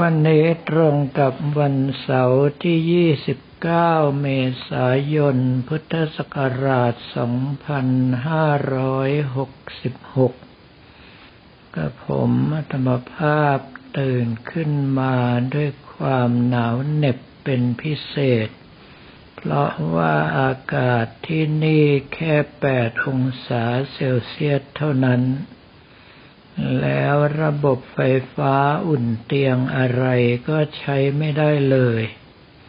วันนี้ตรงกับวันเสาร์ที่ 29 เมษายน พุทธศักราช 2566 กับผมอัตมภาพตื่นขึ้นมาด้วยความหนาวเหน็บเป็นพิเศษ เพราะว่าอากาศที่นี่แค่ 8 องศาเซลเซียสเท่านั้น แล้วระบบไฟฟ้าอุ่นเตียงอะไรก็ใช้ไม่ได้เลย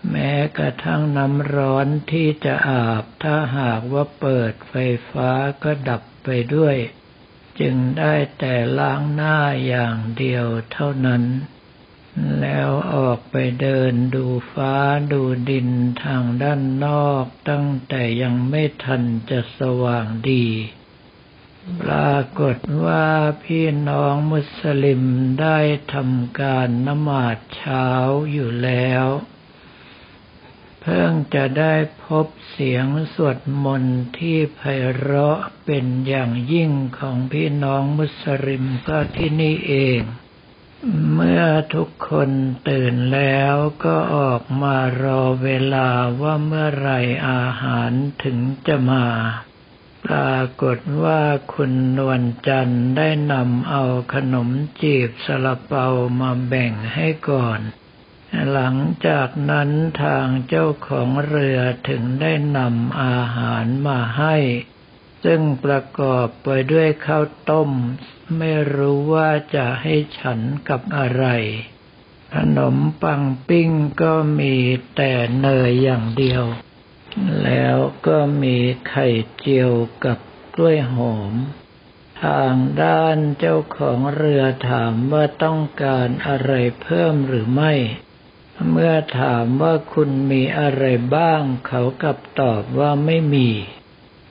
แม้กระทั่งน้ำร้อนที่จะอาบถ้าหากว่าเปิดไฟฟ้าก็ดับไปด้วย จึงได้แต่ล้างหน้าอย่างเดียวเท่านั้น แล้วออกไปเดินดูฟ้าดูดินทางด้านนอกตั้งแต่ยังไม่ทันจะสว่างดี ปรากฏว่าพี่น้องมุสลิมได้ทำการนมาดเช้าอยู่แล้ว เพิ่งจะได้พบเสียงสวดมนต์ที่ไพเราะเป็นอย่างยิ่งของพี่น้องมุสลิมก็ที่นี่เอง เมื่อทุกคนตื่นแล้วก็ออกมารอเวลาว่าเมื่อไรอาหารถึงจะมา ปรากฏว่าคุณนวลจันทร์ได้นำเอาขนมจีบสลาเปามาแบ่งให้ก่อน หลังจากนั้นทางเจ้าของเรือถึงได้นำอาหารมาให้ ซึ่งประกอบไปด้วยข้าวต้ม ไม่รู้ว่าจะให้ฉันกับอะไร ขนมปังปิ้งก็มีแต่เนยอย่างเดียว แล้วก็มีไข่เจียวกับกล้วยหอม ทางด้านเจ้าของเรือถามว่าต้องการอะไรเพิ่มหรือไม่ เมื่อถามว่าคุณมีอะไรบ้าง เขากลับตอบว่าไม่มี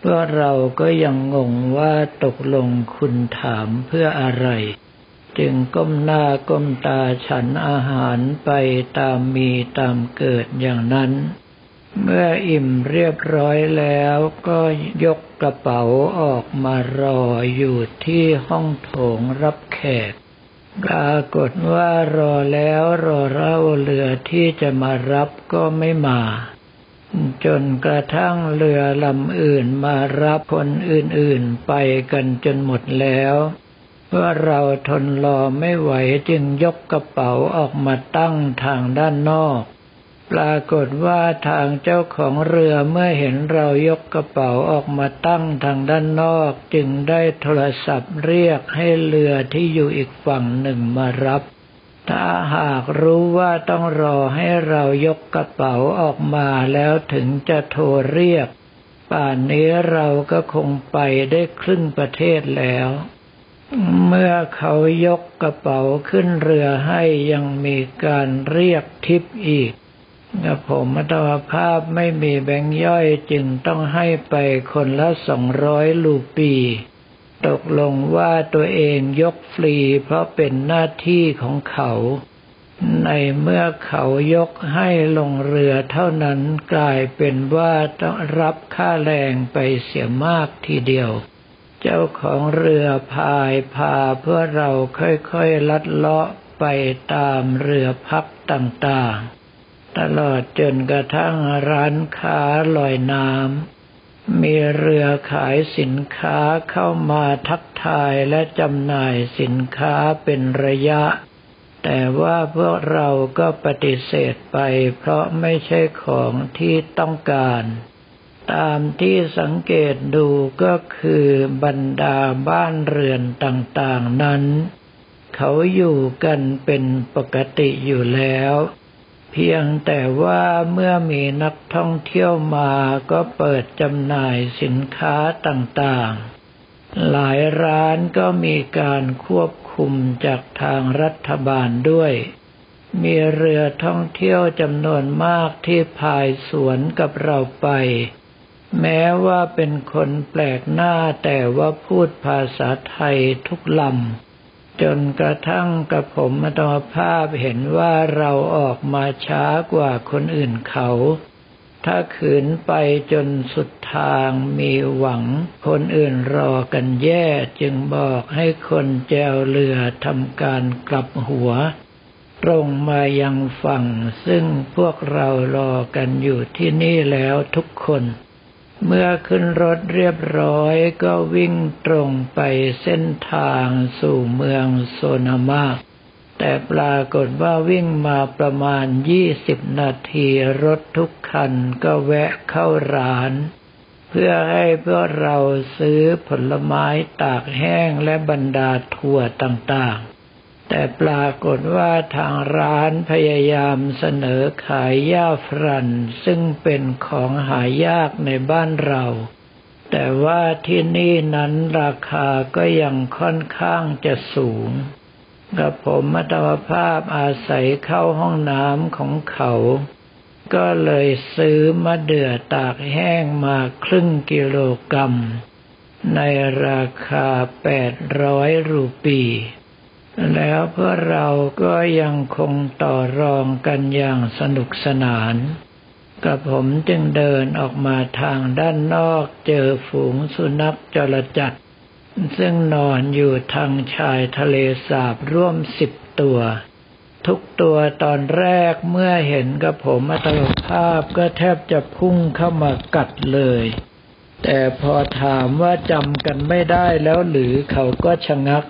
เพราะเราก็ยังงงว่าตกลงคุณถามเพื่ออะไร จึงก้มหน้าก้มตาฉันอาหารไปตามมีตามเกิดอย่างนั้น เมื่ออิ่มเรียบร้อยแล้วก็ยกกระเป๋าออกมารออยู่ที่ห้องโถงรับแขก ปรากฏว่ารอแล้วรอเล่าเรือที่จะมารับก็ไม่มา จนกระทั่งเรือลำอื่นมารับคนอื่นๆไปกันจนหมดแล้วเมื่อเราทนรอไม่ไหวจึงยกกระเป๋าออกมาตั้งทางด้านนอก ปรากฏว่าทางเจ้าของเรือเมื่อเห็นเรายกกระเป๋าออกมาตั้งทางด้านนอก จึงได้โทรศัพท์เรียกให้เรือที่อยู่อีกฝั่งหนึ่งมารับ ถ้าหากรู้ว่าต้องรอให้เรายกกระเป๋าออกมาแล้วถึงจะโทรเรียก ป่านนี้เราก็คงไปได้ครึ่งประเทศแล้วเมื่อเขายกกระเป๋าขึ้นเรือให้ยังมีการเรียกทิปอีก ผมมัตวภาพไม่มีแบงค์ย่อยจึงต้องให้ไปคนละสองร้อยลูปี ตกลงว่าตัวเองยกฟรีเพราะเป็นหน้าที่ของเขา ในเมื่อเขายกให้ลงเรือเท่านั้นกลายเป็นว่าต้องรับค่าแรงไปเสียมากทีเดียว เจ้าของเรือพายพาเพื่อเราค่อยๆลัดเลาะไปตามเรือพักต่างๆ ตลอดจนกระทั่งร้านค้าลอยน้ำมีเรือขายสินค้าเข้ามาทักทายและจำหน่ายสินค้าเป็นระยะ แต่ว่าพวกเราก็ปฏิเสธไปเพราะไม่ใช่ของที่ต้องการตามที่สังเกตดูก็คือบรรดาบ้านเรือนต่างๆนั้น เขาอยู่กันเป็นปกติอยู่แล้ว เพียงแต่ว่าเมื่อมีนักท่องเที่ยวมาก็เปิดจำหน่ายสินค้าต่างๆ หลายร้านก็มีการควบคุมจากทางรัฐบาลด้วย มีเรือท่องเที่ยวจำนวนมากที่พายสวนกับเราไป แม้ว่าเป็นคนแปลกหน้าแต่ว่าพูดภาษาไทยทุกลำ จนกระทั่งกระผมมาตมภาพเห็นว่าเราออกมาช้ากว่าคนอื่นเขา ถ้าขืนไปจนสุดทางมีหวัง คนอื่นรอกันแย่จึงบอกให้คนแจวเรือทำการกลับหัว ตรงมายังฝั่งซึ่งพวกเรารอกันอยู่ที่นี่แล้วทุกคน เมื่อขึ้นรถเรียบร้อยก็วิ่งตรงไปเส้นทางสู่เมืองโซนามาแต่ปรากฏว่าวิ่งมาประมาณยี่สิบนาทีรถทุกคันก็แวะเข้าร้าน เพื่อให้พวกเราซื้อผลไม้ตากแห้งและบรรดาถั่วต่างๆ แต่ปรากฏว่าทางร้านพยายามเสนอขายย่าฟรันซึ่งเป็นของหายากในบ้านเรา แต่ว่าที่นี่นั้นราคาก็ยังค่อนข้างจะสูงกับผมมัตมภาพอาศัยเข้าห้องน้ำของเขา ก็เลยซื้อมะเดื่อตากแห้งมาครึ่งกิโลกรัมในราคาแปดร้อยรูปี แล้วพวกเราก็ยังคงต่อรองกันอย่างสนุกสนาน กับผมจึงเดินออกมาทางด้านนอกเจอฝูงสุนัขจรจัด ซึ่งนอนอยู่ทางชายทะเลสาบร่วมสิบตัว ทุกตัวตอนแรกเมื่อเห็นกับผมอัตลภาพก็แทบจะพุ่งเข้ามากัดเลย แต่พอถามว่าจำกันไม่ได้แล้วหรือเขาก็ชะงัก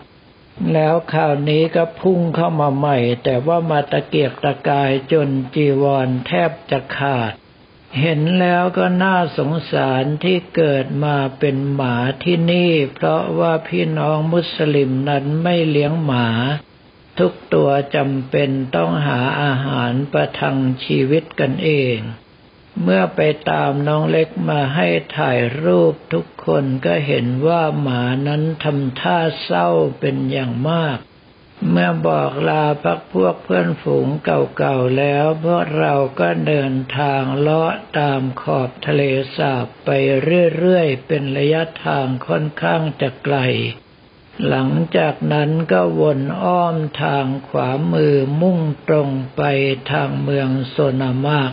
แล้วคราวนี้ก็พุ่งเข้ามาใหม่ แต่ว่ามาตะเกียกตะกายจนจีวรแทบจะขาด เห็นแล้วก็น่าสงสารที่เกิดมาเป็นหมาที่นี่ เพราะว่าพี่น้องมุสลิมนั้นไม่เลี้ยงหมา ทุกตัวจำเป็นต้องหาอาหารประทังชีวิตกันเอง เมื่อไปตามน้องเล็กมาให้ถ่ายรูปทุกคนก็เห็นว่าหมานั้นทำท่าเศร้าเป็นอย่างมาก เมื่อบอกลาพักพวกเพื่อนฝูงเก่าๆแล้ว พวกเราก็เดินทางเลาะตามขอบทะเลสาบไปเรื่อยๆ เป็นระยะทางค่อนข้างจะไกล หลังจากนั้นก็วนอ้อมทางขวามือมุ่งตรงไปทางเมืองโซนามาก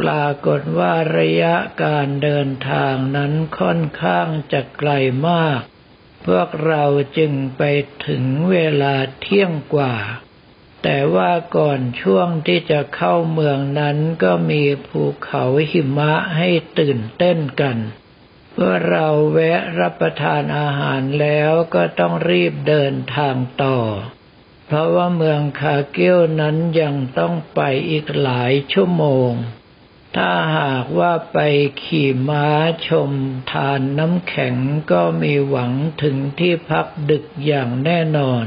ปรากฏว่าระยะการเดินทางนั้นค่อนข้างจะไกลมาก พวกเราจึงไปถึงเวลาเที่ยงกว่า แต่ว่าก่อนช่วงที่จะเข้าเมืองนั้นก็มีภูเขาหิมะให้ตื่นเต้นกัน เมื่อเราแวะรับประทานอาหารแล้วก็ต้องรีบเดินทางต่อ เพราะว่าเมืองคาร์กิลนั้นยังต้องไปอีกหลายชั่วโมง ถ้าหากว่าไปขี่ม้าชมธารน้ำแข็งก็มีหวังถึงที่พักดึกอย่างแน่นอน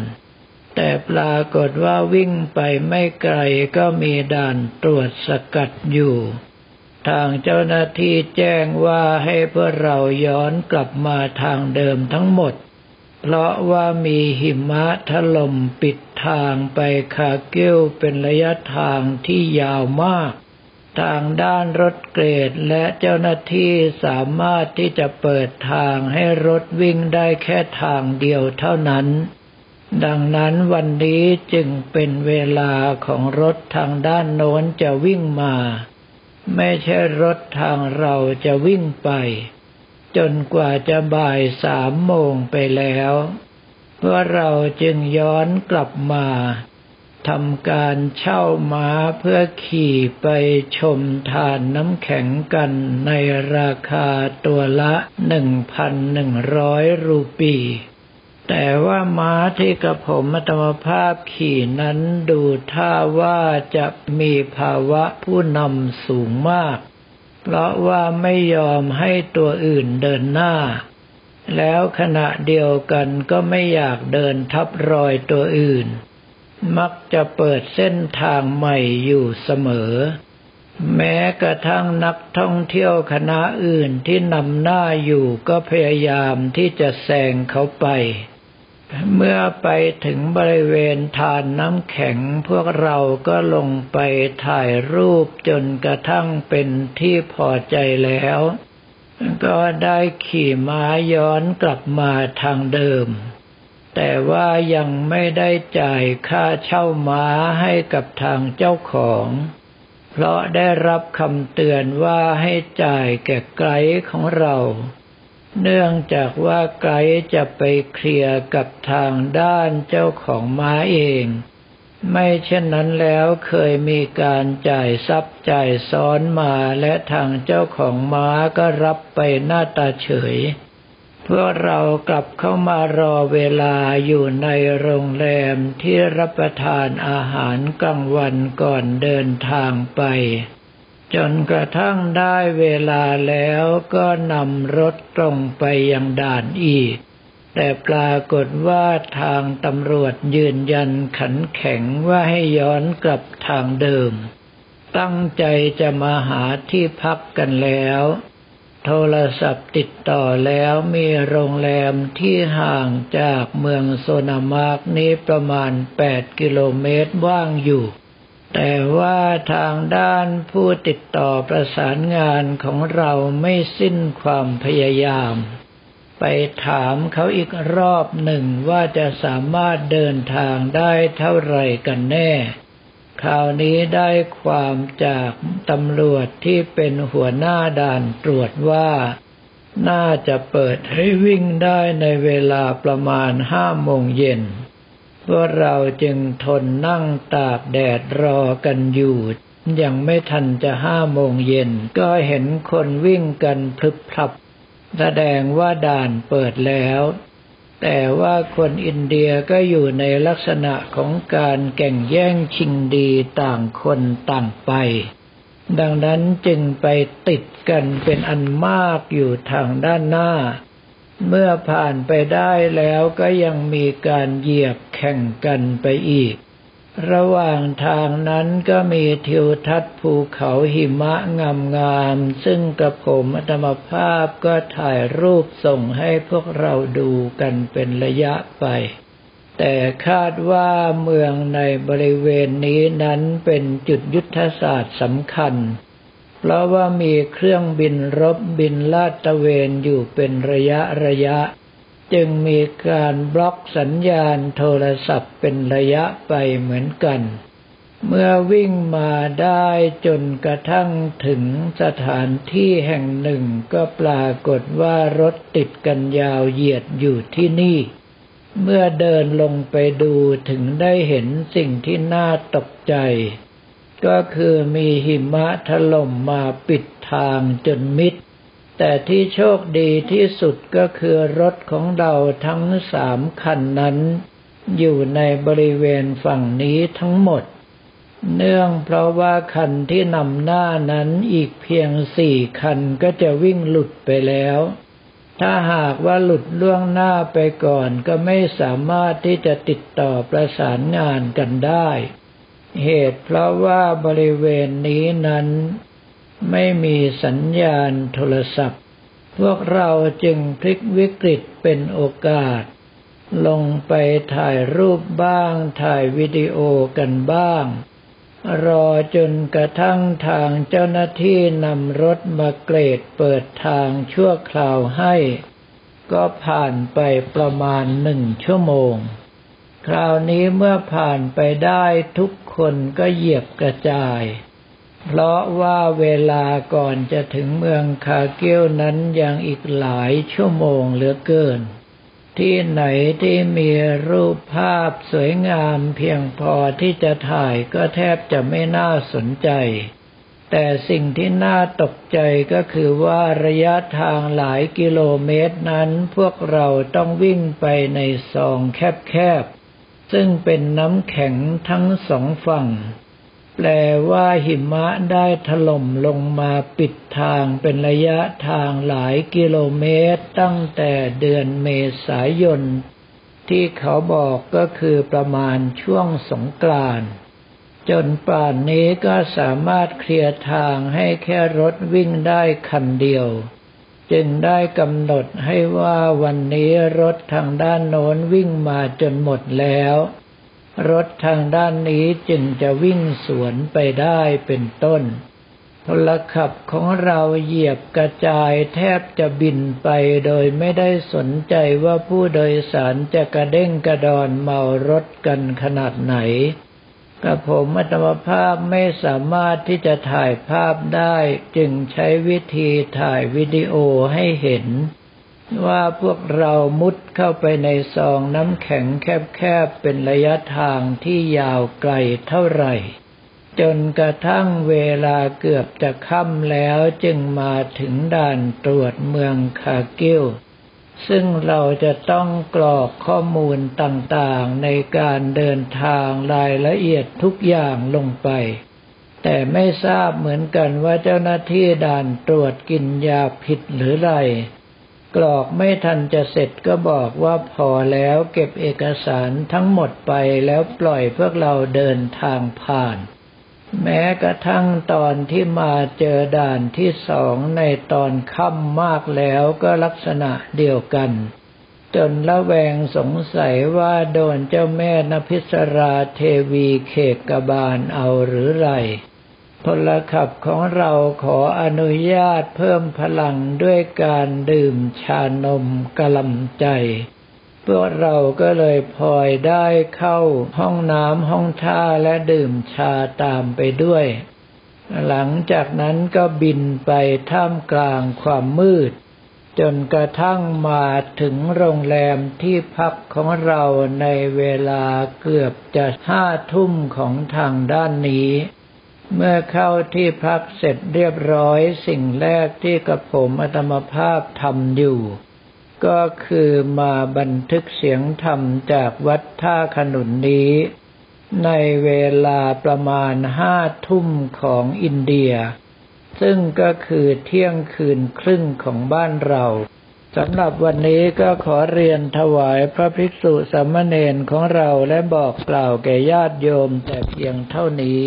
แต่ปรากฏว่าวิ่งไปไม่ไกลก็มีด่านตรวจสกัดอยู่ ทางเจ้าหน้าที่แจ้งว่าให้พวกเราย้อนกลับมาทางเดิมทั้งหมด เพราะว่ามีหิมะถล่มปิดทางไปคาเกลเป็นระยะทางที่ยาวมาก ทางด้านรถเกรดและเจ้าหน้าที่สามารถที่จะเปิดทางให้รถวิ่งได้แค่ทางเดียวเท่านั้น ดังนั้นวันนี้จึงเป็นเวลาของรถทางด้านโน้นจะวิ่งมา ไม่ใช่รถทางเราจะวิ่งไป จนกว่าจะบ่ายสามโมงไปแล้ว เพื่อเราจึงย้อนกลับมา ทำการเช่าม้าเพื่อขี่ไปชมทานน้ำแข็งกันในราคาตัวละหนึ่งพันหนึ่งร้อยรูปีแต่ว่าม้าที่กระผมมัตมภาพขี่นั้นดูท่าว่าจะมีภาวะผู้นำสูงมาก เพราะว่าไม่ยอมให้ตัวอื่นเดินหน้า แล้วขณะเดียวกันก็ไม่อยากเดินทับรอยตัวอื่น มักจะเปิดเส้นทางใหม่อยู่เสมอ แม้กระทั่งนักท่องเที่ยวคณะอื่นที่นำหน้าอยู่ก็พยายามที่จะแซงเขาไป เมื่อไปถึงบริเวณทานน้ำแข็งพวกเราก็ลงไปถ่ายรูปจนกระทั่งเป็นที่พอใจแล้ว ก็ได้ขี่ม้าย้อนกลับมาทางเดิม แต่ว่ายังไม่ได้จ่ายค่าเช่าม้าให้กับทางเจ้าของ เพราะได้รับคำเตือนว่าให้จ่ายแก่ไกด์ของเรา เนื่องจากว่าไกด์จะไปเคลียร์กับทางด้านเจ้าของม้าเอง ไม่เช่นนั้นแล้วเคยมีการจ่ายทรัพย์จ่ายซ้อนมาและทางเจ้าของม้าก็รับไปหน้าตาเฉย เพวกเรากลับเข้ามารอเวลาอยู่ในโรงแรมที่รับประทานอาหารกลางวันก่อนเดินทางไป จนกระทั่งได้เวลาแล้วก็นำรถตรงไปยังด่านอีก แต่ปรากฏว่าทางตำรวจยืนยันขันแข็งว่าให้ย้อนกลับทางเดิม ตั้งใจจะมาหาที่พักกันแล้ว โทรศัพท์ติดต่อแล้วมีโรงแรมที่ห่างจากเมืองโซนามาร์กนี้ประมาณ 8 กิโลเมตรว่างอยู่ แต่ว่าทางด้านผู้ติดต่อประสานงานของเราไม่สิ้นความพยายาม ไปถามเขาอีกรอบหนึ่งว่าจะสามารถเดินทางได้เท่าไหร่กันแน่ คราวนี้ได้ความจากตำรวจที่เป็นหัวหน้าด่านตรวจว่า น่าจะเปิดให้วิ่งได้ในเวลาประมาณห้าโมงเย็นพวกเราจึงทนนั่งตากแดดรอกันอยู่ ยังไม่ทันจะห้าโมงเย็น ก็เห็นคนวิ่งกันพลึบพลับ แสดงว่าด่านเปิดแล้ว แต่ว่าคนอินเดียก็อยู่ในลักษณะของการแข่งแย่งชิงดีต่างคนต่างไป ดังนั้นจึงไปติดกันเป็นอันมากอยู่ทางด้านหน้า เมื่อผ่านไปได้แล้วก็ยังมีการเหยียบแข่งกันไปอีก ระหว่างทางนั้นก็มีทิวทัศน์ภูเขาหิมะงามๆซึ่งกระผมอัตมภาพก็ถ่ายรูปส่งให้พวกเราดูกันเป็นระยะไป แต่คาดว่าเมืองในบริเวณนี้นั้นเป็นจุดยุทธศาสตร์สำคัญ เพราะว่ามีเครื่องบินรบบินลาดตระเวนอยู่เป็นระยะระยะ จึงมีการบล็อกสัญญาณโทรศัพท์เป็นระยะไปเหมือนกัน เมื่อวิ่งมาได้จนกระทั่งถึงสถานที่แห่งหนึ่งก็ปรากฏว่ารถติดกันยาวเหยียดอยู่ที่นี่ เมื่อเดินลงไปดูถึงได้เห็นสิ่งที่น่าตกใจ ก็คือมีหิมะถล่มมาปิดทางจนมิด แต่ที่โชคดีที่สุดก็คือรถของเราทั้งสามคันนั้น อยู่ในบริเวณฝั่งนี้ทั้งหมด เนื่องเพราะว่าคันที่นำหน้านั้นอีกเพียงสี่คันก็จะวิ่งหลุดไปแล้ว ถ้าหากว่าหลุดล่วงหน้าไปก่อนก็ไม่สามารถที่จะติดต่อประสานงานกันได้ เหตุเพราะว่าบริเวณนี้นั้น ไม่มีสัญญาณโทรศัพท์ พวกเราจึงพลิกวิกฤตเป็นโอกาส ลงไปถ่ายรูปบ้าง ถ่ายวิดีโอกันบ้าง รอจนกระทั่งทางเจ้าหน้าที่นำรถมาเกรดเปิดทางชั่วคราวให้ ก็ผ่านไปประมาณหนึ่งชั่วโมง คราวนี้เมื่อผ่านไปได้ทุกคนก็เหยียบกระจาย เพราะว่าเวลาก่อนจะถึงเมืองคาเกียวนั้นยังอีกหลายชั่วโมงเหลือเกิน ที่ไหนที่มีรูปภาพสวยงามเพียงพอที่จะถ่ายก็แทบจะไม่น่าสนใจ แต่สิ่งที่น่าตกใจก็คือว่าระยะทางหลายกิโลเมตรนั้นพวกเราต้องวิ่งไปในซองแคบๆ ซึ่งเป็นน้ำแข็งทั้งสองฝั่ง แปลว่าหิมะได้ถล่มลงมาปิดทางเป็นระยะทางหลายกิโลเมตรตั้งแต่เดือนเมษายน ที่เขาบอกก็คือประมาณช่วงสงกรานต์จนป่านนี้ก็สามารถเคลียร์ทางให้แค่รถวิ่งได้คันเดียว จึงได้กำหนดให้ว่าวันนี้รถทางด้านโน้นวิ่งมาจนหมดแล้ว รถทางด้านนี้จึงจะวิ่งสวนไปได้เป็นต้นพลขับของเราเหยียบกระจายแทบจะบินไปโดยไม่ได้สนใจว่าผู้โดยสารจะกระเด้งกระดอนเมารถกันขนาดไหนกระผมอัตมภาพไม่สามารถที่จะถ่ายภาพได้ จึงใช้วิธีถ่ายวิดีโอให้เห็น ว่าพวกเรามุดเข้าไปในซองน้ำแข็งแคบๆเป็นระยะทางที่ยาวไกลเท่าไหร่ จนกระทั่งเวลาเกือบจะค่ำแล้วจึงมาถึงด่านตรวจเมืองคากิลซึ่งเราจะต้องกรอกข้อมูลต่างๆในการเดินทางรายละเอียดทุกอย่างลงไป แต่ไม่ทราบเหมือนกันว่าเจ้าหน้าที่ด่านตรวจกินยาผิดหรือไร กรอกไม่ทันจะเสร็จก็บอกว่าพอแล้วเก็บเอกสารทั้งหมดไปแล้วปล่อยพวกเราเดินทางผ่าน แม้กระทั่งตอนที่มาเจอด่านที่สองในตอนค่ำมากแล้วก็ลักษณะเดียวกัน จนละแวงสงสัยว่าโดนเจ้าแม่นพิศราเทวีเขกกบาลเอาหรือไร พลขับของเราขออนุญาตเพิ่มพลังด้วยการดื่มชานมกะลำใจ พวกเราก็เลยพลอยได้เข้าห้องน้ำห้องท่าและดื่มชาตามไปด้วย หลังจากนั้นก็บินไปท่ามกลางความมืด จนกระทั่งมาถึงโรงแรมที่พักของเราในเวลาเกือบจะห้าทุ่มของทางด้านนี้ เมื่อเข้าที่พักเสร็จเรียบร้อยสิ่งแรกที่กระผมอัตมภาพทำอยู่ ก็คือมาบันทึกเสียงธรรมจากวัดท่าขนุนนี้ ในเวลาประมาณห้าทุ่มของอินเดีย ซึ่งก็คือเที่ยงคืนครึ่งของบ้านเราสำหรับวันนี้ก็ขอเรียนถวายพระภิกษุสามเณรของเราและบอกกล่าวแก่ญาติโยมแต่เพียงเท่านี้